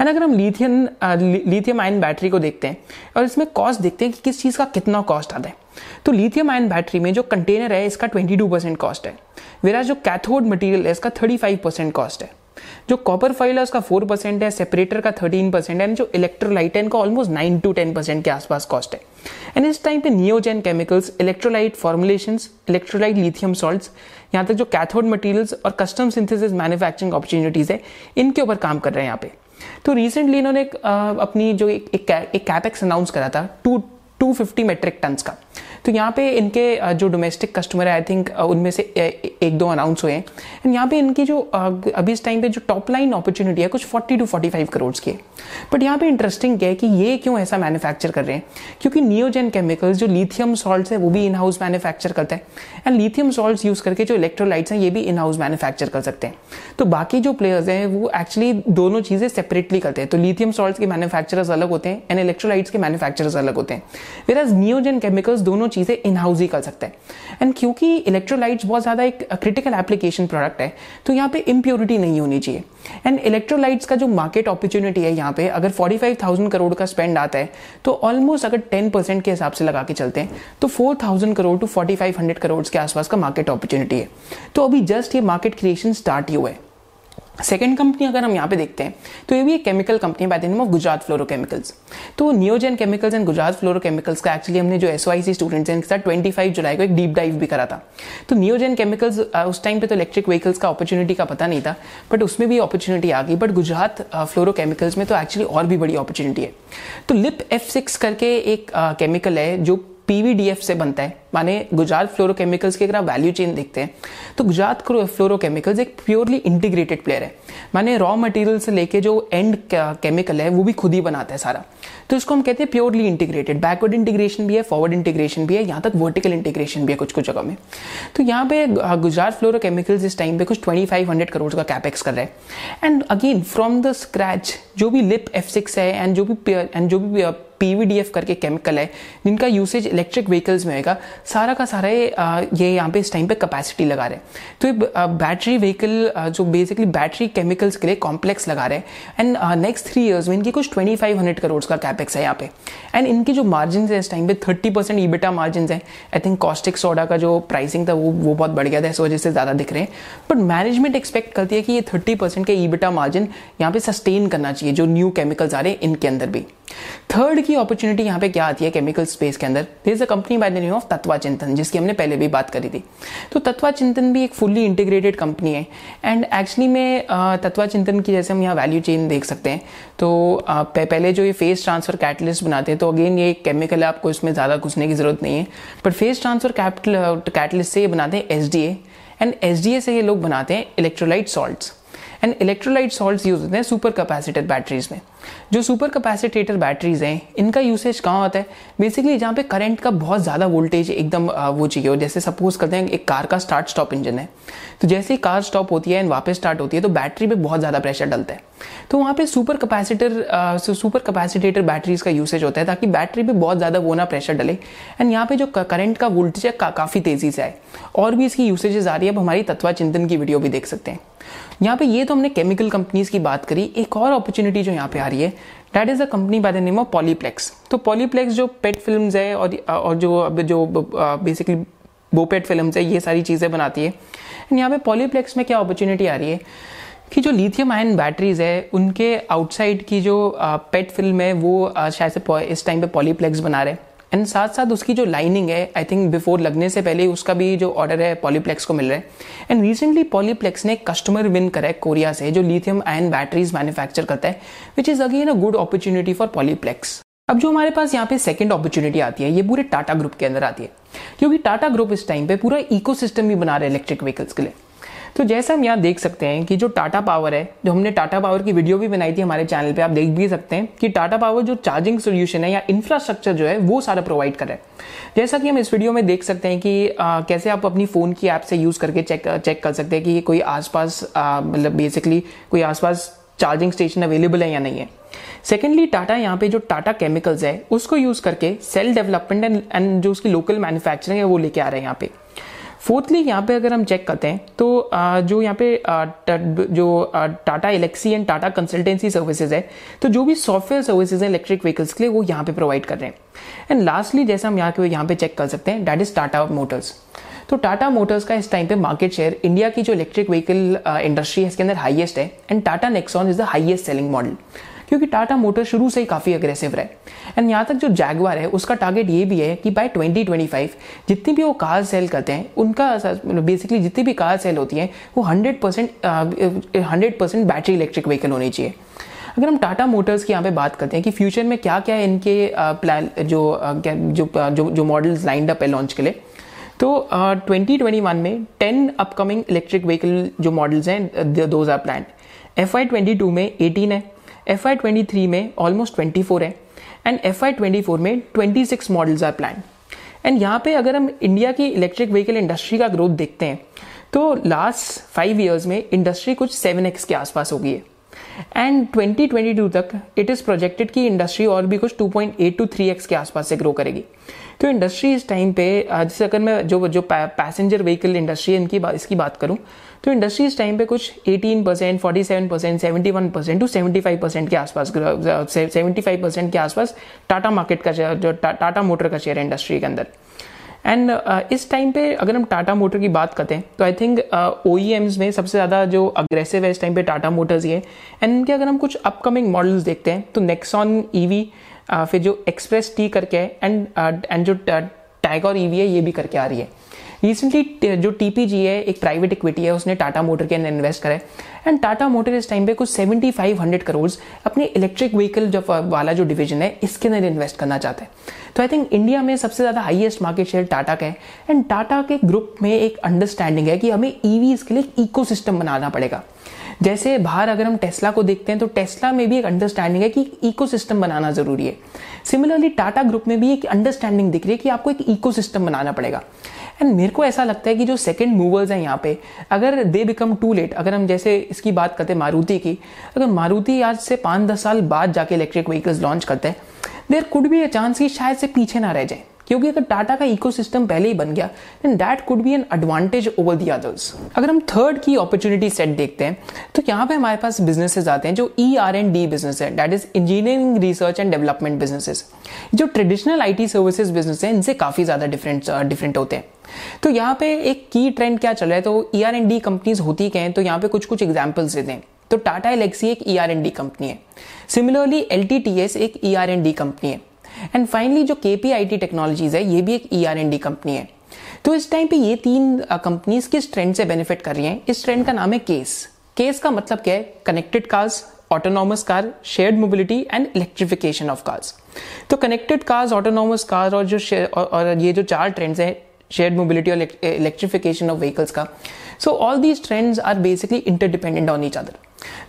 [SPEAKER 1] एंड अगर हम लिथियम लिथियम आयन बैटरी को देखते हैं, और इसमें कॉस्ट देखते हैं कि किस चीज़ का कितना कॉस्ट आता है तो लिथियम आयन बैटरी में जो कंटेनर है, इसका 22 परसेंट कॉस्ट है। वेरा जो कैथोड मटेरियल है, इसका 35 परसेंट कॉस्ट है। जो कॉपर फ़ाइल है उसका फोर परसेंट है सेपरेटर का थर्टीन परसेंट है जो इलेक्ट्रोलाइट है इनका almost nine to ten percent के आसपास कॉस्ट है। एंड इस टाइम पे Neogen chemicals electrolyte formulation electrolyte lithium salt यहाँ तक जो कैथोड मटीरियल्स और कस्टम सिंथेसिस मैन्युफैक्चरिंग अपॉर्चुनिटीज़ है इनके ऊपर काम कर रहे हैं यहाँ पे। तो रिसेंटली इन्होंने अपनी जो एक, कैपेक्स अनाउंस करा था टू 250 मेट्रिक टन्स का। तो यहाँ पे इनके जो डोमेस्टिक कस्टमर है आई थिंक उनमें से एक दो अनाउंस हुए हैं। यहाँ पे इनकी जो अभी इस टाइम पे जो टॉप लाइन अपॉर्चुनिटी है, कुछ 40 टू 45 करोड़ की बट यहाँ पे इंटरेस्टिंग है कि ये क्यों ऐसा मैन्युफैक्चर कर रहे हैं? क्योंकि नियोजेन केमिकल्स जो लिथियम सॉल्ट है, वो भी इन हाउस मैन्युफैक्चर करते हैं। एंड लिथियम सॉल्ट यूज़ करके जो इलेक्ट्रोलाइट्स हैं, ये भी इन हाउस मैन्युफैक्चर कर सकते हैं। तो बाकी जो प्लेयर्स हैं, वो एक्चुअली दोनों चीज़ें सेपरेटली करते हैं। तो लिथियम सॉल्ट के मैन्युफैक्चरर्स अलग होते हैं एंड इलेक्ट्रोलाइट्स के मैन्युफैक्चरर्स अलग होते हैं। केमिकल्स दोनों चीज़ें इन हाउस ही कर सकते हैं। एंड क्योंकि इलेक्ट्रोलाइट्स बहुत ज़्यादा एक क्रिटिकल एप्लीकेशन प्रोडक्ट है तो यहाँ पे इम्प्योरिटी नहीं होनी चाहिए। एंड इलेक्ट्रोलाइट्स का जो मार्केट अपॉर्चुनिटी है यहाँ पे अगर 45,000 करोड़ का स्पेंड आता है तो ऑलमोस्ट अगर 10 परसेंट के हिसाब से लगा के चलते हैं तो 4,000 करोड़ टू 4,500 करोड़ के आसपास का मार्केट अपॉर्चुनिटी है। तो अभी जस्ट ये मार्केट क्रिएशन स्टार्ट ही हुआ है। सेकेंड कंपनी अगर हम यहाँ पे देखते हैं तो ये भी एक केमिकल कंपनी है by the name of Gujarat fluorochemicals तो Neogen chemicals and Gujarat fluorochemicals का एक्चुअली हमने जो एस स्टूडेंट्स हैं, इनके साथ ट्वेंटी फाइव जुलाई को एक डीप डाइव भी करा था। तो नियोजन केमिकल्स उस टाइम पे तो इलेक्ट्रिक व्हीकल्स का अपॉर्चुनिटी का पता नहीं था बट उसमें भी अपॉर्चुनिटी आ गई बट गुजरात फ्लोरोकेमिकल्स में तो एक्चुअली और भी बड़ी अपॉर्चुनिटी है। तो लिप एफ़ सिक्स करके एक केमिकल है, जो पीवीडीएफ से बनता है। माने गुजरात फ्लोरोकेमिकल्स की अगर आप वैल्यू चेन देखते हैं। तो गुजरात फ्लोरोकेमिकल्स एक प्योरली इंटीग्रेटेड प्लेयर है। माने रॉ मटेरियल से लेके जो एंड केमिकल है, वो भी खुद ही बनाता है सारा। तो इसको हम कहते हैं प्योरली इंटीग्रेटेड बैकवर्ड इंटीग्रेशन भी है फॉरवर्ड इंटीग्रेशन भी है, यहाँ तक वर्टिकल इंटीग्रेशन भी है कुछ कुछ जगह में। तो यहाँ पे गुजरात फ्लोरोकेमिकल्स इस टाइम पे कुछ ट्वेंटी फाइव हंड्रेड करोड़ का कैपेक्स कर रहे हैं। And again from the scratch जो भी लिप एफ़ सिक्स है एंड जो भी एंड जो भी पीवीडीएफ करके केमिकल है, जिनका यूसेज इलेक्ट्रिक व्हीकल्स में होगा सारा का सारा ये यहाँ पे इस टाइम पे कैपेसिटी लगा रहे हैं। तो ये बैटरी व्हीकल जो बेसिकली बैटरी केमिकल्स के लिए कॉम्प्लेक्स लगा रहे हैं। एंड नेक्स्ट थ्री ईयर्स में इनकी कुछ ट्वेंटी फाइव हंड्रेड करोड़ का कैपेक्स है यहाँ पे। एंड इनकी जो मार्जिन है इस टाइम पे थर्टी परसेंट ईबिटा मार्जिन है। आई थिंक कॉस्टिक सोडा का जो प्राइसिंग था वो वो बहुत बढ़ गया था, इस वजह से ज़्यादा दिख रहे हैं। बट मैनेजमेंट एक्सपेक्ट करती है कि ये थर्टी परसेंट के ईबिटा मार्जिन यहाँ पे सस्टेन करना चाहिए, जो न्यू केमिकल्स आ रहे हैं इनके अंदर भी। थर्ड की अपॉर्चुनिटी यहाँ पे क्या आती है केमिकल स्पेस के अंदर? This a company by the name of Tatva Chintan जिसकी हमने पहले भी बात करी थी। तो तत्वा चिंतन भी एक फुल्ली इंटीग्रेटेड कंपनी है। एंड एक्चुअली में तत्वा चिंतन की जैसे हम यहाँ वैल्यू चेन देख सकते हैं तो पहले जो ये फेस ट्रांसफ़र कैटलिस्ट बनाते हैं तो अगेन ये एक केमिकल है, आपको इसमें ज़्यादा घुसने की ज़रूरत नहीं है। बट फेस ट्रांसफ़र कैटलिस्ट से ये बनाते हैं एस एंड एस से ये लोग बनाते हैं electrolyte salts and electrolyte salt use होते हैं सुपर कैपेसिटर बैटरीज में। जो सुपर कैपेसिटेटर बैटरीज हैं इनका यूसेज कहाँ होता है? बेसिकली जहाँ पे करंट का बहुत ज़्यादा वोल्टेज एकदम वो चाहिए हो। जैसे सपोज़ करते हैं एक कार का स्टार्ट स्टॉप इंजन है। तो जैसे ही कार स्टॉप होती है एंड वापस स्टार्ट होती है तो बैटरी पे बहुत ज़्यादा प्रेशर डलता है। तो वहाँ पे super capacitor super capacitator batteries का यूसेज होता है ताकि बैटरी पे बहुत ज़्यादा वो ना प्रेशर डले। एंड यहाँ पे जो करंट का वोल्टेज है का, काफ़ी तेज़ी से आए। और भी इसकी यूसेजेस आ रही है अब हमारी तत्वा चिंतन की वीडियो भी देख सकते हैं। यहाँ पे ये तो हमने केमिकल कंपनीज़ की बात करी। एक और अपॉर्चुनिटी जो यहाँ पे आ रही है। That is a company by the name of Polyplex तो पॉलीप्लेक्स जो पेट फ़िल्म है और और जो अब जो बेसिकली बोपेट फ़िल्म है, ये सारी चीज़ें बनाती है। एंड यहाँ पे पॉलीप्लेक्स में क्या अपॉर्चुनिटी आ रही है कि जो लिथियम आयन बैटरीज है, उनके आउटसाइड की जो पेट फ़िल्म है, वो शायद से इस टाइम पे पॉलीप्लेक्स बना रहे एंड साथ साथ उसकी जो लाइनिंग है आई थिंक बिफोर लगने से पहले उसका भी जो ऑर्डर है पॉलीप्लेक्स को मिल रहा है। एंड रिसेंटली पॉलीप्लेक्स ने कस्टमर विन करा है कोरिया से, जो लिथियम आयन बैटरीज मैन्युफैक्चर करता है which is again a good opportunity for Polyplex अब जो हमारे पास यहाँ पे सेकंड अपॉर्चुनिटी आती है, ये पूरे टाटा ग्रुप के अंदर आती है। क्योंकि टाटा ग्रुप इस टाइम पे पूरा इकोसिस्टम भी बना रहे हैं इलेक्ट्रिक व्हीकल्स के लिए। तो जैसा हम यहाँ देख सकते हैं कि जो टाटा पावर है जो हमने टाटा पावर की वीडियो भी बनाई थी हमारे चैनल पे आप देख भी सकते हैं कि टाटा पावर जो चार्जिंग सोल्यूशन है या इंफ्रास्ट्रक्चर जो है वो सारा प्रोवाइड कर जैसा कि हम इस वीडियो में देख सकते हैं कि आ, कैसे आप अपनी फ़ोन की ऐप से यूज़ करके चेक चेक कर सकते हैं कि कोई आसपास मतलब बेसिकली कोई आसपास चार्जिंग स्टेशन अवेलेबल है या नहीं है। सेकेंडली टाटा यहाँ पे जो टाटा केमिकल्स है उसको यूज़ करके सेल डेवलपमेंट एंड जो उसकी लोकल मैन्युफैक्चरिंग है वो लेके आ रहे हैं यहाँ पे। फोर्थली यहाँ पे अगर हम चेक करते हैं तो जो यहाँ पे जो Tata Elxsi and Tata consultancy services है तो जो भी सॉफ्टवेयर सर्विसेज़ है इलेक्ट्रिक व्हीकल्स के लिए, वो यहाँ पे प्रोवाइड कर रहे हैं। एंड लास्टली जैसे हम यहाँ के, यहाँ पे चेक कर सकते हैं डैट इज़ टाटा मोटर्स तो टाटा मोटर्स का इस टाइम पे मार्केट शेयर इंडिया की जो इलेक्ट्रिक व्हीकल इंडस्ट्री है, इसके अंदर हाईएस्ट है and Tata Nexon is the highest selling model क्योंकि टाटा मोटर शुरू से ही काफ़ी अग्रेसिव रहे। एंड यहाँ तक जो जैगवार है उसका टारगेट ये भी है कि बाय 2025 जितनी भी वो कार सेल करते हैं उनका बेसिकली जितनी भी कार सेल होती हैं वो 100 percent hundred percent battery electric vehicle होनी चाहिए। अगर हम टाटा मोटर्स की यहाँ पे बात करते हैं कि फ्यूचर में क्या क्या इनके प्लान जो जो जो, जो मॉडल्स लाइंड अप है लॉन्च के लिए तो ट्वेंटी ट्वेंटी वन में टेन अपकमिंग इलेक्ट्रिक व्हीकल जो मॉडल्स हैं those are plan F Y twenty two में एटीन है। एफ़ आई ट्वेंटी थ्री में ऑलमोस्ट ट्वेंटी फोर है and F Y twenty four में twenty six models are plan and यहाँ पे अगर हम इंडिया की इलेक्ट्रिक व्हीकल इंडस्ट्री का ग्रोथ देखते हैं तो लास्ट फाइव ईयर्स में इंडस्ट्री कुछ सेवन एक्स के आसपास हो गई है। एंड 2022 तक इट इज़ प्रोजेक्टेड कि इंडस्ट्री और भी कुछ 2.8 टू 3x के आसपास से ग्रो करेगी। तो इंडस्ट्री इस टाइम पे जैसे अगर मैं जो जो पैसेंजर व्हीकल इंडस्ट्री है, इनकी इसकी बात करूँ तो इंडस्ट्री इस टाइम पे कुछ 18 percent forty seven percent seventy one percent to seventy five percent के आसपास सेवेंटी फाइव परसेंट के आसपास टाटा मार्केट का शेयर जो टाटा मोटर का शेयर है इंडस्ट्री के अंदर। एंड uh, इस टाइम पे अगर हम टाटा मोटर की बात करते हैं तो आई थिंक ओ में सबसे ज़्यादा जो अग्रेसिव है इस टाइम पे टाटा मोटर्स ही है एंड इनके अगर हम कुछ अपकमिंग मॉडल्स देखते हैं तो नेक्सॉन ईवी uh, फिर जो एक्सप्रेस टी करके है एंड एंड uh, जो टाइगर वी है ये भी करके आ रही है। रिसेंटली जो टीपीजी है, एक प्राइवेट इक्विटी है, उसने टाटा मोटर के अंदर इन्वेस्ट करा है। एंड टाटा मोटर इस टाइम पे कुछ सेवेंटी फाइव हंड्रेड करोड़ अपने इलेक्ट्रिक व्हीकल जो वाला जो डिवीज़न है, इसके अंदर इन्वेस्ट करना चाहते हैं। तो आई थिंक इंडिया में सबसे ज़्यादा हाईएस्ट मार्केट शेयर टाटा का है। एंड टाटा के ग्रुप में एक अंडरस्टैंडिंग है कि हमें ईवीज के लिए इको बनाना पड़ेगा। जैसे बाहर अगर हम टेस्ला को देखते हैं तो टेस्ला में भी एक अंडरस्टैंडिंग है कि इकोसिस्टम बनाना ज़रूरी है। सिमिलरली टाटा ग्रुप में भी एक अंडरस्टैंडिंग दिख रही है कि आपको एक इकोसिस्टम बनाना पड़ेगा। एंड मेरे को ऐसा लगता है कि जो सेकेंड मूवर्स हैं यहाँ पे, अगर दे बिकम टू लेट अगर हम जैसे इसकी बात करते हैं मारुति की, अगर मारुति आज से पाँच दस साल बाद जाके इलेक्ट्रिक व्हीकल्स लॉन्च करते हैं there could be a chance कि शायद से पीछे ना रह जाए। क्योंकि अगर टाटा का इकोसिस्टम पहले ही बन गया then that could be an advantage over the others अगर हम थर्ड की अपॉर्चुनिटी सेट देखते हैं तो यहाँ पे हमारे पास बिजनेसेस आते हैं जो E R and D business है that is engineering research and development businesses जो ट्रेडिशनल आईटी सर्विसेज़ बिज़नेस है, इनसे काफ़ी ज़्यादा डिफरेंट डिफरेंट होते हैं। तो यहाँ पे एक की ट्रेंड क्या चल रहा है तो E R and D companies होती क्या तो यहाँ पे कुछ कुछ एग्जाम्पल्स देते हैं। तो टाटा एलेक्सी एक E R and D company है। Similarly L T T S एक E R and D company है। एंड फाइनली जो K P I T technologies है ये भी एक E R and D company है। तो इस टाइम पे ये तीन कंपनीज़ किस ट्रेंड से बेनिफिट कर रही हैं? इस ट्रेंड का नाम है केस केस का मतलब क्या है? Connected cars autonomous car shared mobility and electrification of cars तो कनेक्टेड कार्स ऑटोनॉमस कार और जो और, और ये जो चार ट्रेंड्स हैं शेयर्ड मोबिलिटी और इलेक्ट्रिफिकेशन ऑफ़ व्हीकल्स का। So all these trends are basically interdependent on each other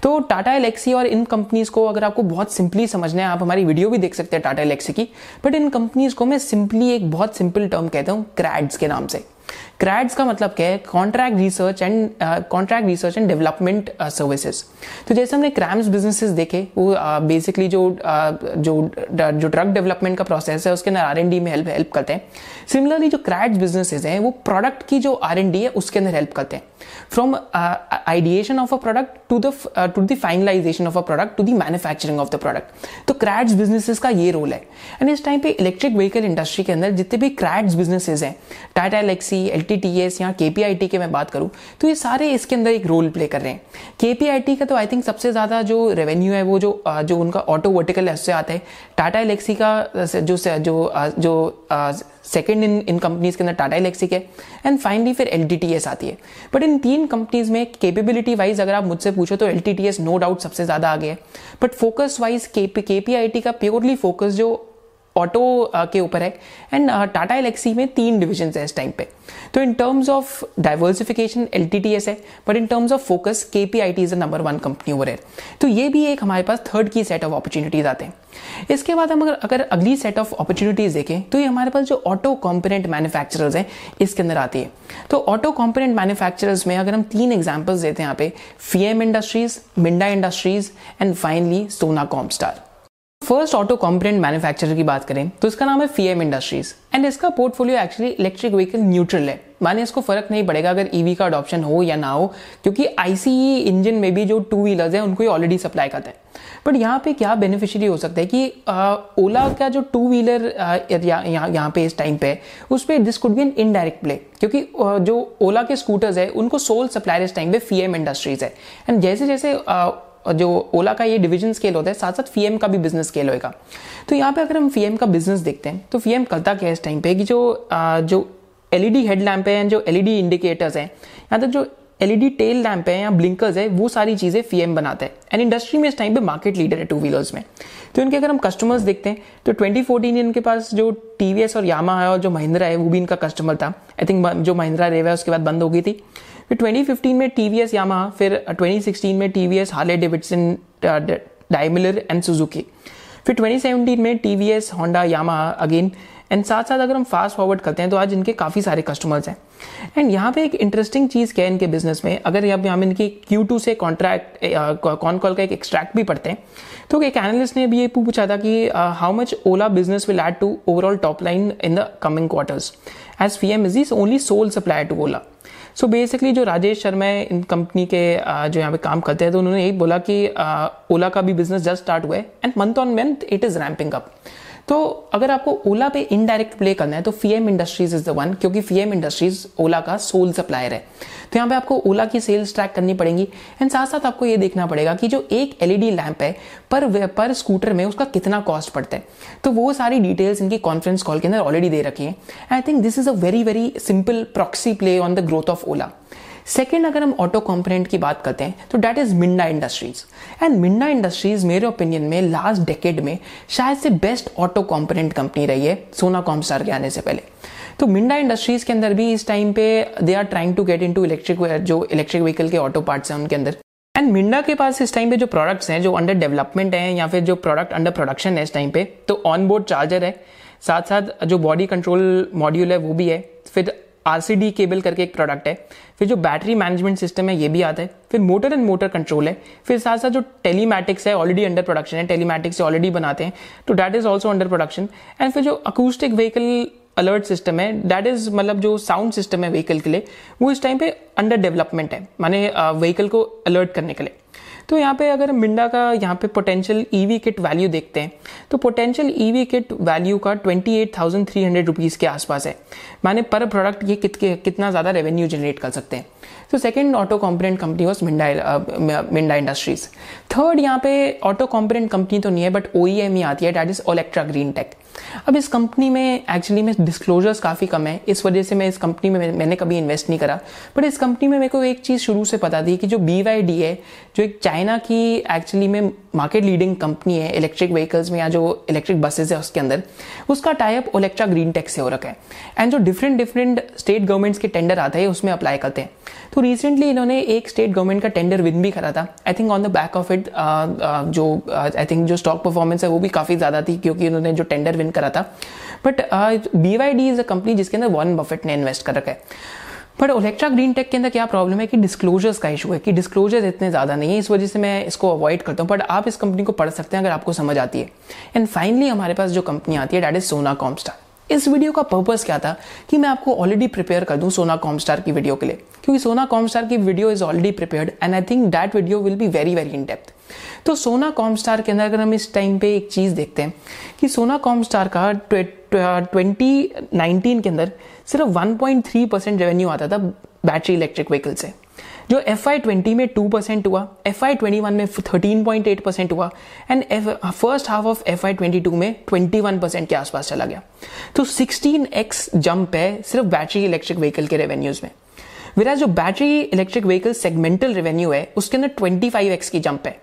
[SPEAKER 1] तो टाटा एलेक्सी और इन कंपनीज़ को अगर आपको बहुत सिंपली समझना है, आप हमारी वीडियो भी देख सकते हैं टाटा एलेक्सी की बट इन कंपनीज़ को मैं सिंपली एक बहुत सिंपल टर्म कहता हूँ क्रैड्स के नाम से। क्रैड्स का मतलब क्या है? Contract research and contract research and development services तो जैसे हमने क्रैम्स बिजनेसेस देखे वो बेसिकली uh, जो uh, जो जो ड्रग डेवलपमेंट का प्रोसेस है उसके अंदर आर एन डी में हेल्प हेल्प करते हैं। सिमिलरली जो क्रैड्स बिजनेसेस हैं वो प्रोडक्ट की जो आर एन डी है उसके अंदर हेल्प करते हैं। From ideation of a product to the to the finalization of a product to the manufacturing of the product तो क्रैड्स बिजनेसेस का ये रोल है। एंड इस टाइम पे इलेक्ट्रिक व्हीकल इंडस्ट्री के अंदर जितने भी क्रैड्स बिजनेसेस हैं टाटा एलेक्सी एल एस या के पी आई टी के मैं बात करूँ तो ये सारे इसके अंदर एक रोल प्ले कर रहे हैं। के पी आई टी का तो आई थिंक सबसे ज़्यादा जो रेवेन्यू है वो जो जो उनका ऑटो वर्टिकल है, उससे आता है। टाटा एलेक्सी का जो जो जो सेकेंड इन इन कंपनीज़ के अंदर टाटा इलेक्ट्रिक है एंड फाइनली फिर एल आती है। बट इन तीन कंपनीज़ में कैपेबिलिटी वाइज अगर आप मुझसे पूछो तो एलटीटीएस नो डाउट सबसे ज़्यादा आगे है। But focus wise K P I T का प्योरली फोकस जो ऑटो के ऊपर है। एंड टाटा एलेक्सी में तीन डिविजन है इस टाइम पे। तो in terms of diversification L T T S है but in terms of focus K P I T is number one company over है तो ये भी एक हमारे पास थर्ड की सेट ऑफ़ अपॉर्चुनिटीज़ आते हैं। इसके बाद हम अगर अगर अगली सेट ऑफ़ अपॉर्चुनिटीज़ देखें तो ये हमारे पास जो ऑटो कॉम्पोनेंट मैन्युफैक्चरर्स हैं, इसके अंदर आती है। तो ऑटो कॉम्पोनेंट मैन्युफैक्चरर्स में अगर हम तीन एग्जाम्पल्स देते हैं यहाँ पे Fiem industries Minda industries and finally Sona Comstar first auto component manufacturer की बात करें तो इसका नाम है फीएम इंडस्ट्रीज़ एंड इसका portfolio actually electric vehicle neutral है। माने इसको फ़र्क नहीं पड़ेगा अगर ईवी e का अडॉप्शन हो या ना हो क्योंकि आईसीई इंजन में भी जो टू व्हीलर्स हैं उनको ऑलरेडी सप्लाई करता है। बट यहाँ पे क्या बेनिफिशियरी हो सकता है कि ओला का जो टू व्हीलर यहाँ यहाँ पे इस टाइम पे उस पर this could be an indirect play क्योंकि आ, जो ओला के स्कूटर्स है उनको सोल सप्लायर इस टाइम पे फीएम इंडस्ट्रीज़ है। एंड जैसे जैसे जो ओला का ये डिवीज़न स्केल होता है साथ साथ फीएम का भी बिज़नेस स्केल होएगा। तो यहाँ पे अगर हम फीएम का बिज़नेस देखते हैं तो फीएम करता क्या है इस टाइम पे कि जो जो एलईडी हेड लैंप है, जो एलईडी इंडिकेटर्स हैं, यहाँ तक जो एलईडी टेल लैंप है या ब्लिंकर्स है, वो सारी चीज़ें फीएम बनाते हैं। एंड इंडस्ट्री में इस टाइम पे मार्केट लीडर है टू व्हीलर्स में। तो इनके अगर हम कस्टमर्स देखते हैं तो 2014 इनके पास जो टीवीएस और यामा है और जो महिंद्रा है, वो भी इनका कस्टमर था। आई थिंक जो महिंद्रा रेवा है, उसके बाद बंद हो गई थी। फिर 2015 में टीवीएस यामा फिर 2016 में T TVS Harley Davidson Daimler and Suzuki फिर 2017 में TVS Honda Yamaha again and साथ साथ अगर हम फास्ट फॉरवर्ड करते हैं तो आज इनके काफ़ी सारे कस्टमर्स हैं। एंड यहाँ पे एक इंटरेस्टिंग चीज़ क्या है इनके बिज़नेस में? अगर यहाँ हम इनकी क्यू टू से कॉन्ट्रैक्ट कॉन कॉल का एक एक्सट्रैक्ट भी पढ़ते हैं तो एक एनालिस्ट ने भी ये पूछा था कि how much Ola business will add to overall top line in the coming quarters as Fiem is only sole supplier to Ola so so basically जो राजेश शर्मा है, इन कंपनी के जो यहाँ पे काम करते हैं तो उन्होंने यही बोला कि ओला का भी बिज़नेस जस्ट स्टार्ट हुआ है and month on month it is ramping up तो अगर आपको ओला पे इनडायरेक्ट प्ले करना है तो Fiem industries is the one क्योंकि फीएम इंडस्ट्रीज़ ओला का सोल सप्लायर है। तो यहाँ पे आपको ओला की सेल्स ट्रैक करनी पड़ेगी एंड साथ साथ आपको ये देखना पड़ेगा कि जो एक एलईडी लैंप है, पर पर स्कूटर में उसका कितना कॉस्ट पड़ता है। तो वो सारी डिटेल्स इनकी कॉन्फ्रेंस कॉल के अंदर ऑलरेडी दे रखी है। I think this is a very very simple proxy play on the growth of Ola. Second अगर हम ऑटो कॉम्पोनेंट की बात करते हैं तो that is Minda industries and Minda industries मेरे ओपिनियन में लास्ट डेकेड में, शायद से बेस्ट ऑटो कॉम्पोनेंट कंपनी रही है सोना कॉमस्टार के आने से पहले. तो मिंडा इंडस्ट्रीज़ के अंदर भी इस टाइम पे they are trying to get in to electric जो इलेक्ट्रिक व्हीकल के ऑटो पार्ट्स हैं उनके अंदर. एंड मिंडा के पास इस टाइम पे जो प्रोडक्ट्स हैं, जो अंडर डेवलपमेंट है, या फिर जो प्रोडक्ट अंडर प्रोडक्शन है इस टाइम पे तो ऑन बोर्ड चार्जर है. साथ साथ जो बॉडी कंट्रोल मॉड्यूल है, वो भी है. फिर आरसीडी केबल करके एक प्रोडक्ट है, फिर जो बैटरी मैनेजमेंट सिस्टम है, ये भी आता है, फिर मोटर एंड मोटर कंट्रोल है, फिर साथ साथ जो टेलीमैटिक्स है ऑलरेडी अंडर प्रोडक्शन है टेलीमैटिक्स ऑलरेडी बनाते हैं तो that is also under production and फिर जो अकूस्टिक व्हीकल अलर्ट सिस्टम है दैट इज़ मतलब जो साउंड सिस्टम है व्हीकल के लिए, वो इस टाइम पे अंडर डेवलपमेंट है, माने व्हीकल को अलर्ट करने के लिए। तो यहाँ पे अगर मिंडा का यहाँ पे पोटेंशियल ईवी किट वैल्यू देखते हैं तो पोटेंशियल ईवी किट वैल्यू का twenty eight thousand three hundred rupees के आसपास है। माने पर प्रोडक्ट ये कित, कितना ज़्यादा रेवेन्यू जनरेट कर सकते हैं। तो second auto component company was Minda Minda industries third यहाँ पे ऑटो कॉम्पोनेंट कंपनी तो नहीं है बट ओ ही आती है that is Olectra green tech अब इस कंपनी में एक्चुअली में डिस्क्लोजर्स काफ़ी कम है। इस वजह से मैं इस कंपनी में मैंने कभी इन्वेस्ट नहीं करा। बट इस कंपनी में मेरे को एक चीज़ शुरू से पता थी कि जो BYD है, जो एक चाइना की एक्चुअली में मार्केट लीडिंग कंपनी है इलेक्ट्रिक व्हीकल्स में या जो इलेक्ट्रिक बसेज है उसके अंदर, उसका टाइप ओलेक्ट्रा ग्रीन टेक से हो रखा है। एंड जो डिफरेंट डिफरेंट स्टेट गवर्नमेंट्स के टेंडर आते हैं, उसमें अप्लाई करते हैं। तो रिसेंटली इन्होंने एक स्टेट गवर्नमेंट का टेंडर विन भी करा था. I think on the back of it जो आई थिंक जो स्टॉक परफॉर्मेंस है वो भी काफ़ी ज़्यादा थी क्योंकि उन्होंने जो टेंडर विन करा था. But B Y D is a company जिसके अंदर वॉरन बफेट ने इन्वेस्ट कर रखा है. बट ओलेक्ट्रा ग्रीन टेक के अंदर क्या प्रॉब्लम है कि डिस्क्लोजर्स का इशू है, कि डिस्क्लोजर्स इतने ज़्यादा नहीं है, इस वजह से मैं इसको अवॉइड करता हूँ. बट आप इस कंपनी को पढ़ सकते हैं अगर आपको समझ आती है. एंड फाइनली हमारे पास जो कंपनी आती है डैट इज़ सोना कॉमस्टार इस वीडियो का पर्पस क्या था कि मैं आपको ऑलरेडी प्रिपेयर कर दूँ सोना कॉमस्टार की वीडियो के लिए। क्योंकि सोना कॉमस्टार की video is already prepared and I think that video will be very very in depth तो सोना कॉमस्टार के अंदर अगर हम इस टाइम पे एक चीज़ देखते हैं कि सोना कॉमस्टार का ट्वेंटी नाइनटीन के अंदर सिर्फ़ 1.3 परसेंट रेवेन्यू आता था बैटरी इलेक्ट्रिक व्हीकल से। जो एफ़ आई ट्वेंटी में टू परसेंट हुआ एफ़ आई ट्वेंटी वन में थर्टीन पॉइंट एट परसेंट हुआ and first half of F Y twenty two में ट्वेंटी वन परसेंट के आसपास चला गया। तो सिक्सटीन एक्स जंप है सिर्फ़ बैटरी इलेक्ट्रिक व्हीकल के रेवेन्यूज में। मेरा जो battery electric vehicle segmental revenue है, उसके अंदर ट्वेंटी फाइव एक्स की जंप है।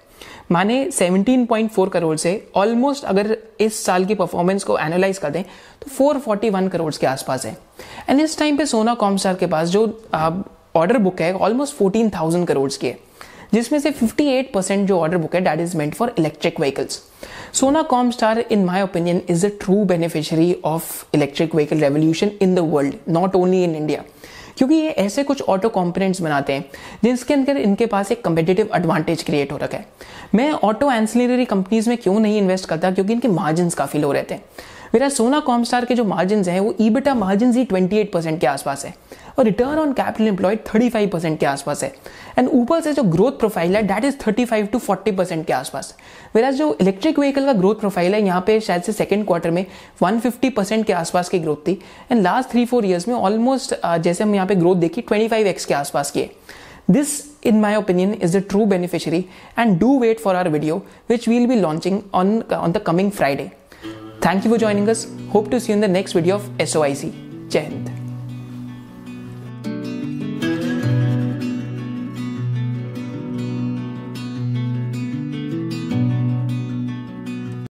[SPEAKER 1] माने 17.4 करोड़ से ऑलमोस्ट अगर इस साल की परफॉर्मेंस को एनालाइज कर दें तो 441 करोड़ के आसपास है। एंड इस टाइम पे सोना कॉमस्टार के पास जो ऑर्डर बुक है ऑलमोस्ट 14,000 करोड़ की है। जिसमें से 58 परसेंट जो ऑर्डर बुक है that is meant for electric vehicles Sona Comstar in my opinion is a true beneficiary of electric vehicle revolution in the world not only in India क्योंकि ये ऐसे कुछ ऑटो कॉम्पोनेंट्स बनाते हैं जिसके अंदर इनके पास एक कंपेटेटिव एडवांटेज क्रिएट हो रखा है। मैं ऑटो एंसिलरी कंपनीज़ में क्यों नहीं इन्वेस्ट करता? क्योंकि इनके मार्जिन काफ़ी लो रहते हैं। मेरा सोना कॉमस्टार के जो मार्जिन हैं वो ईबिटा मार्जिन ही 28 परसेंट के आसपास है। और return on capital employ thirty five percent के आसपास है। एंड ऊपर से जो ग्रोथ प्रोफ़ाइल है डेट इज़ 35 टू 40 परसेंट के आसपास। मेरा जो इलेक्ट्रिक व्हीकल का ग्रोथ प्रोफ़ाइल है, यहाँ पे शायद से सेकंड क्वार्टर में 150 परसेंट के आसपास की ग्रोथ थी। And last three four years में ऑलमोस्ट जैसे हम यहाँ पे ग्रोथ देखी ट्वेंटी फाइव एक्स के आसपास की है। This in my opinion is the true beneficiary and do wait for our video which will be launching on on the coming Friday thank you for joining us hope to see in the next video of S O I C Hind